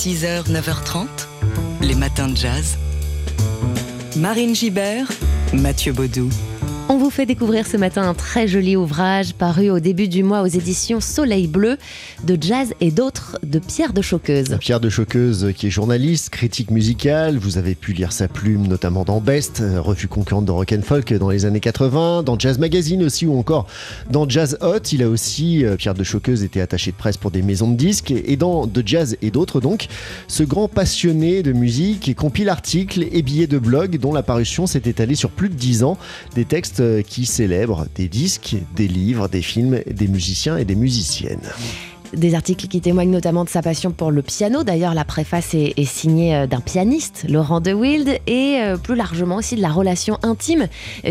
6h, 9h30, les matins de jazz. Marine Gibert, Mathieu Baudou. On vous fait découvrir ce matin un très joli ouvrage paru au début du mois aux éditions Soleil Bleu de jazz et d'autres de Pierre de Choqueuse. Pierre de Choqueuse qui est journaliste, critique musical, vous avez pu lire sa plume notamment dans Best, revue concurrente de Rock and Folk dans les années 80, dans Jazz Magazine aussi ou encore dans Jazz Hot. Il a aussi, euh, Pierre de Choqueuse, été attaché de presse pour des maisons de disques et dans De Jazz et d'autres donc. Ce grand passionné de musique compile articles et billets de blog dont la parution s'est étalée sur plus de 10 ans. Des textes euh, qui célèbrent des disques, des livres, des films, des musiciens et des musiciennes. Des articles qui témoignent notamment de sa passion pour le piano. D'ailleurs, la préface est, signée euh, d'un pianiste, Laurent de Wild, et euh, plus largement aussi de la relation intime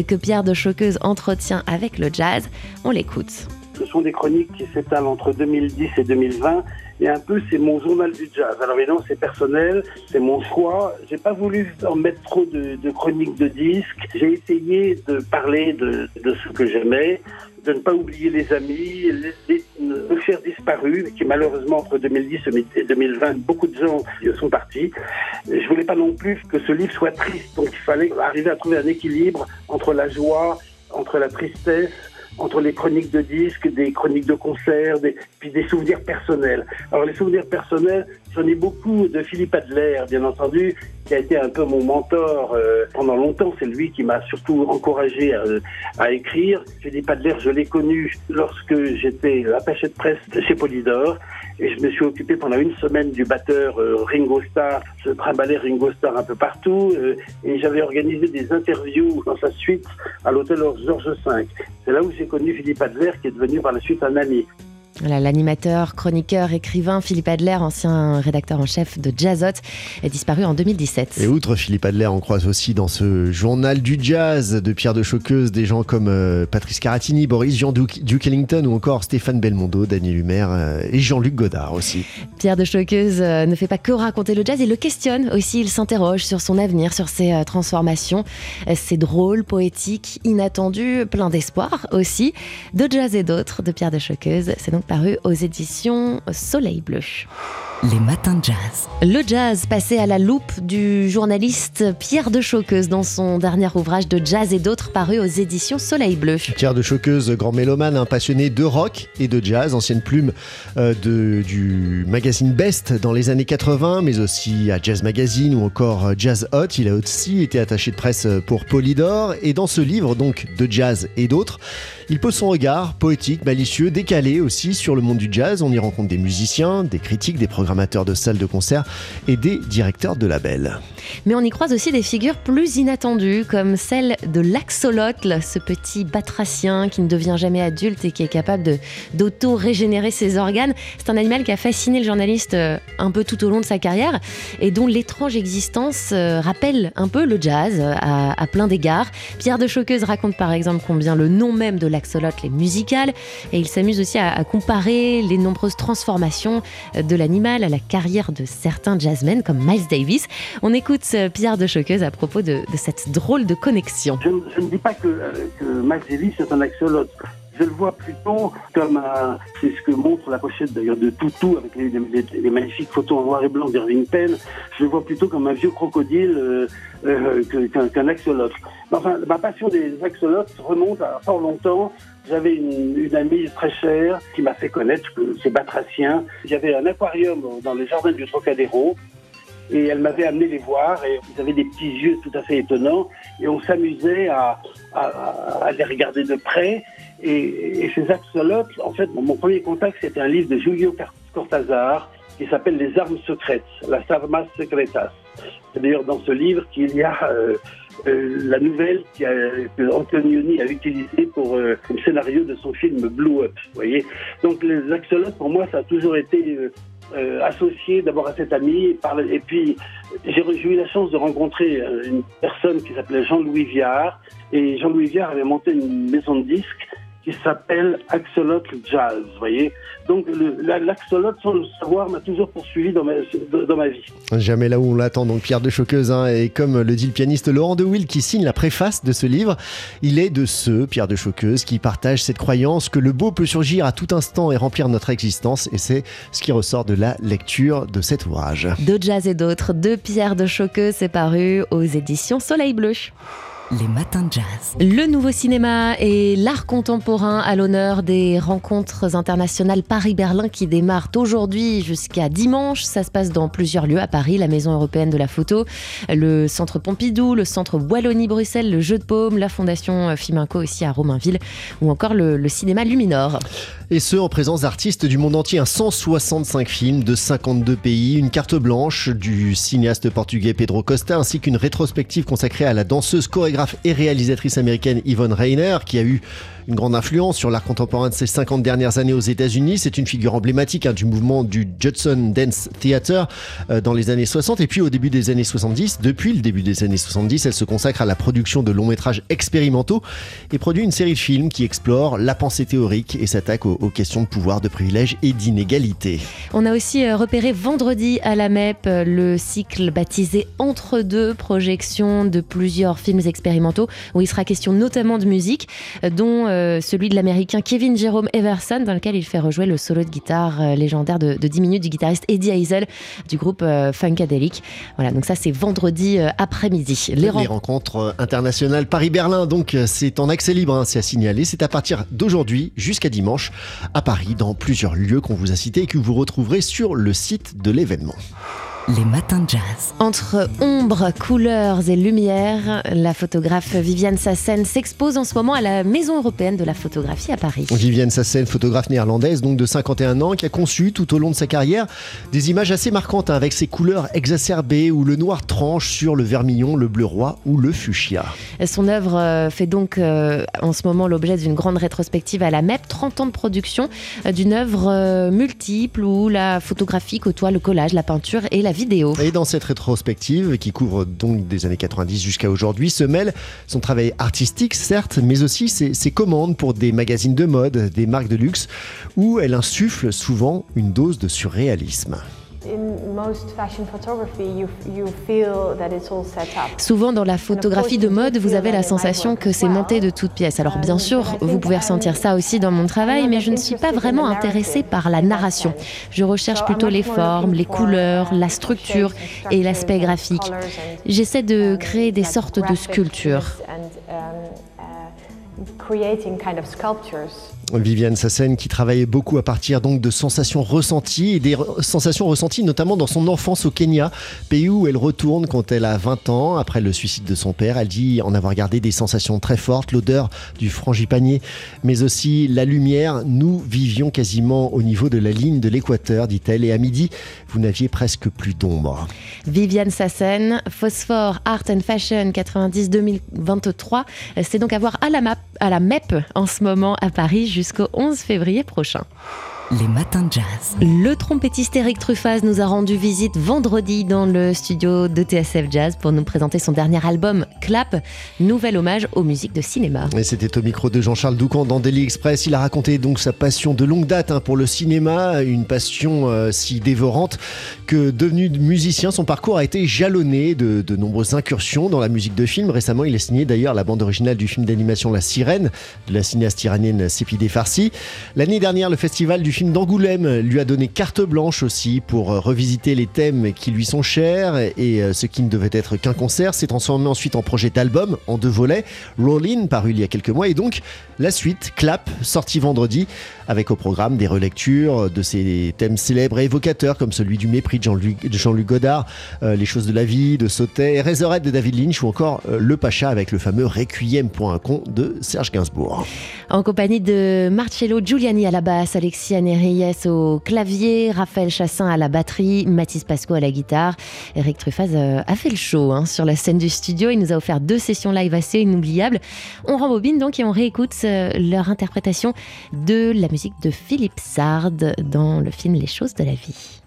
que Pierre de Choqueuse entretient avec le jazz. On l'écoute. Ce sont des chroniques qui s'étalent entre 2010 et 2020 et un peu c'est mon journal du jazz. Alors évidemment c'est personnel, c'est mon choix. J'ai pas voulu en mettre trop de, chroniques de disques. J'ai essayé de parler de, de ce que j'aimais, de ne pas oublier les amis, les, les, les faire disparus, qui malheureusement entre 2010 et 2020 beaucoup de gens sont partis. Je voulais pas non plus que ce livre soit triste, donc il fallait arriver à trouver un équilibre entre la joie, entre la tristesse entre les chroniques de disques, des chroniques de concerts, des, puis des souvenirs personnels. Alors les souvenirs personnels, j'en ai beaucoup de Philippe Adler, bien entendu, qui a été un peu mon mentor euh, pendant longtemps. C'est lui qui m'a surtout encouragé à, écrire. Philippe Adler, je l'ai connu lorsque j'étais attaché de presse chez Polydor. Et je me suis occupé pendant une semaine du batteur euh, Ringo Starr. Je trimballais Ringo Starr un peu partout. Euh, et j'avais organisé des interviews dans sa suite à l'hôtel Georges V. C'est là où j'ai connu Philippe Adler, qui est devenu par la suite un ami. L'animateur, chroniqueur, écrivain Philippe Adler, ancien rédacteur en chef de Jazzot, est disparu en 2017. Et outre Philippe Adler, on croise aussi dans ce journal du jazz de Pierre de Choqueuse des gens comme euh, Patrice Caratini, Boris Jean Duke Ellington ou encore Stéphane Belmondo, Daniel Humer euh, et Jean-Luc Godard aussi. Pierre de Choqueuse euh, ne fait pas que raconter le jazz, il le questionne aussi, il s'interroge sur son avenir, sur ses transformations. C'est drôle, poétique, inattendu, plein d'espoir aussi. De jazz et d'autres de Pierre de Choqueuse, c'est donc paru aux éditions Soleil Bleu. Les matins de jazz. Le jazz passé à la loupe du journaliste Pierre de Choqueuse dans son dernier ouvrage de jazz et d'autres paru aux éditions Soleil Bleu. Pierre de Choqueuse, grand mélomane, un passionné de rock et de jazz, ancienne plume euh, de, du magazine Best dans les années 80, mais aussi à Jazz Magazine ou encore Jazz Hot. Il a aussi été attaché de presse pour Polydor et dans ce livre donc de jazz et d'autres, il pose son regard poétique, malicieux, décalé aussi sur le monde du jazz. On y rencontre des musiciens, des critiques, des programmateurs de salles de concert et des directeurs de labels. Mais on y croise aussi des figures plus inattendues, comme celle de l'axolotl, ce petit batracien qui ne devient jamais adulte et qui est capable d'auto-régénérer ses organes. C'est un animal qui a fasciné le journaliste euh, un peu tout au long de sa carrière et dont l'étrange existence euh, rappelle un peu le jazz à, à plein d'égards. Pierre de Choqueuse raconte par exemple combien le nom même de l'axolotl est musical et il s'amuse aussi à comparer les nombreuses transformations de l'animal à la carrière de certains jazzmen comme Miles Davis. On écoute Pierre de Choqueuse à propos de, de cette drôle de connexion. Je, je, ne dis pas que, euh, que Miles Davis est un axolote. Je le vois plutôt comme c'est ce que montre la pochette d'ailleurs de Toutou avec les, les, les, magnifiques photos en noir et blanc d'Irving Penn. Je le vois plutôt comme un vieux crocodile euh, euh, qu'un qu axolote. Enfin, ma passion des axolotes remonte à fort longtemps. J'avais une, amie très chère qui m'a fait connaître ces batraciens. Il y avait un aquarium dans les jardins du Trocadéro et elle m'avait amené les voir et ils avaient des petits yeux tout à fait étonnants et on s'amusait à, les regarder de près et, et ces axolotes, en fait, mon, premier contact c'était un livre de Julio Cortázar qui s'appelle Les armes secrètes, Las armas secretas. C'est d'ailleurs dans ce livre qu'il y a euh, la nouvelle qui a, que a utilisée pour euh, le scénario de son film Blue Up. Vous voyez Donc les axolotes, pour moi, ça a toujours été euh, associé d'abord à cet ami, et puis j'ai eu la chance de rencontrer une personne qui s'appelait Jean-Louis Viard, et Jean-Louis Viard avait monté une maison de disques, qui s'appelle Axolot Jazz, vous voyez. Donc l'axolot, sans le savoir, m'a toujours poursuivi dans ma, dans ma vie. Jamais là où on l'attend, donc Pierre de Choqueuse, hein, et comme le dit le pianiste Laurent de Will qui signe la préface de ce livre, il est de ceux, Pierre de Choqueuse, qui partagent cette croyance que le beau peut surgir à tout instant et remplir notre existence, et c'est ce qui ressort de la lecture de cet ouvrage. De jazz et d'autres, de Pierre de Choqueuse, c'est paru aux éditions Soleil Bleu. Les matins de jazz. Le nouveau cinéma et l'art contemporain à l'honneur des rencontres internationales Paris-Berlin qui démarrent aujourd'hui jusqu'à dimanche. Ça se passe dans plusieurs lieux à Paris, la Maison européenne de la photo, le Centre Pompidou, le Centre Wallonie-Bruxelles, le Jeu de Paume, la Fondation Fiminco ici à Romainville ou encore le, le cinéma Luminor. Et ce, en présence d'artistes du monde entier. Un 165 films de 52 pays, une carte blanche du cinéaste portugais Pedro Costa, ainsi qu'une rétrospective consacrée à la danseuse, chorégraphe et réalisatrice américaine Yvonne Rainer, qui a eu une grande influence sur l'art contemporain de ces 50 dernières années aux États-Unis. C'est une figure emblématique hein, du mouvement du Judson Dance Theater euh, dans les années 60 et puis au début des années 70. Depuis le début des années 70, elle se consacre à la production de longs métrages expérimentaux et produit une série de films qui explorent la pensée théorique et s'attaque aux, aux, questions de pouvoir, de privilèges et d'inégalité. On a aussi euh, repéré vendredi à la MEP euh, le cycle baptisé Entre deux projections de plusieurs films expérimentaux où il sera question notamment de musique, dont euh, celui de l'américain Kevin Jerome Everson, dans lequel il fait rejouer le solo de guitare euh, légendaire de, de, 10 minutes du guitariste Eddie Hazel du groupe euh, Funkadelic. Voilà, donc ça c'est vendredi après-midi. Les, Les, rencontres internationales Paris-Berlin, donc c'est en accès libre, hein, c'est à signaler. C'est à partir d'aujourd'hui jusqu'à dimanche à Paris, dans plusieurs lieux qu'on vous a cités et que vous retrouverez sur le site de l'événement. Les matins de jazz. Entre ombres, couleurs et lumières, la photographe Viviane Sassen s'expose en ce moment à la Maison européenne de la photographie à Paris. Viviane Sassen, photographe néerlandaise, donc de 51 ans, qui a conçu tout au long de sa carrière des images assez marquantes hein, avec ses couleurs exacerbées où le noir tranche sur le vermillon, le bleu roi ou le fuchsia. Son œuvre fait donc euh, en ce moment l'objet d'une grande rétrospective à la MEP, 30 ans de production euh, d'une œuvre euh, multiple où la photographie côtoie le collage, la peinture et la Et dans cette rétrospective, qui couvre donc des années 90 jusqu'à aujourd'hui, se mêle son travail artistique, certes, mais aussi ses, ses, commandes pour des magazines de mode, des marques de luxe, où elle insuffle souvent une dose de surréalisme. Souvent dans la photographie de mode, vous avez la sensation que c'est monté de toutes pièces. Alors bien sûr, vous pouvez ressentir ça aussi dans mon travail, mais je ne suis pas vraiment intéressée par la narration. Je recherche plutôt les formes, les couleurs, la structure et l'aspect graphique. J'essaie de créer des sortes de sculptures. Viviane Sassen qui travaillait beaucoup à partir donc de sensations ressenties et des sensations ressenties notamment dans son enfance au Kenya, pays où elle retourne quand elle a 20 ans après le suicide de son père. Elle dit en avoir gardé des sensations très fortes, l'odeur du frangipanier, mais aussi la lumière. Nous vivions quasiment au niveau de la ligne de l'équateur, dit-elle, et à midi, vous n'aviez presque plus d'ombre. Viviane Sassen, Phosphore Art and Fashion 90-2023, c'est donc à voir à la, map, à la MEP en ce moment à Paris jusqu'au 11 février prochain. Les matins de jazz. Le trompettiste Eric Truffaz nous a rendu visite vendredi dans le studio de TSF Jazz pour nous présenter son dernier album Clap, nouvel hommage aux musiques de cinéma. Et c'était au micro de Jean-Charles Doucan dans Daily Express. Il a raconté donc sa passion de longue date hein, pour le cinéma, une passion euh, si dévorante que devenu musicien, son parcours a été jalonné de, de nombreuses incursions dans la musique de film. Récemment, il a signé d'ailleurs la bande originale du film d'animation La Sirène de la cinéaste iranienne Sepideh Farsi. L'année dernière, le festival du film d'Angoulême lui a donné carte blanche aussi pour euh, revisiter les thèmes qui lui sont chers et euh, ce qui ne devait être qu'un concert s'est transformé ensuite en projet d'album en deux volets, Rollin paru il y a quelques mois et donc la suite, Clap, sorti vendredi avec au programme des relectures de ces thèmes célèbres et évocateurs comme celui du mépris de Jean-Luc Jean Godard, euh, Les choses de la vie de Sautet, Razorhead de David Lynch ou encore Le Pacha avec le fameux Requiem pour un de Serge Gainsbourg. En compagnie de Marcello Giuliani à la basse, Alexis Reyes au clavier, Raphaël Chassin à la batterie, Mathis Pasco à la guitare. Eric Truffaz euh, a fait le show hein, sur la scène du studio. Il nous a offert deux sessions live assez inoubliables. On rembobine donc et on réécoute euh, leur interprétation de la musique de Philippe Sard dans le film Les choses de la vie.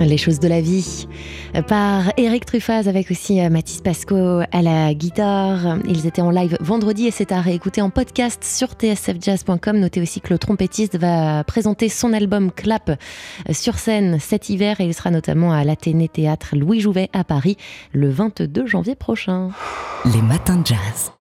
Les choses de la vie par Eric Truffaz avec aussi euh, Mathis Pasco à la guitare. Ils étaient en live vendredi et c'est à réécouter en podcast sur tsfjazz.com. Notez aussi que le trompettiste va présenter son album Clap sur scène cet hiver et il sera notamment à l'Athénée Théâtre Louis Jouvet à Paris le 22 janvier prochain. Les matins de jazz.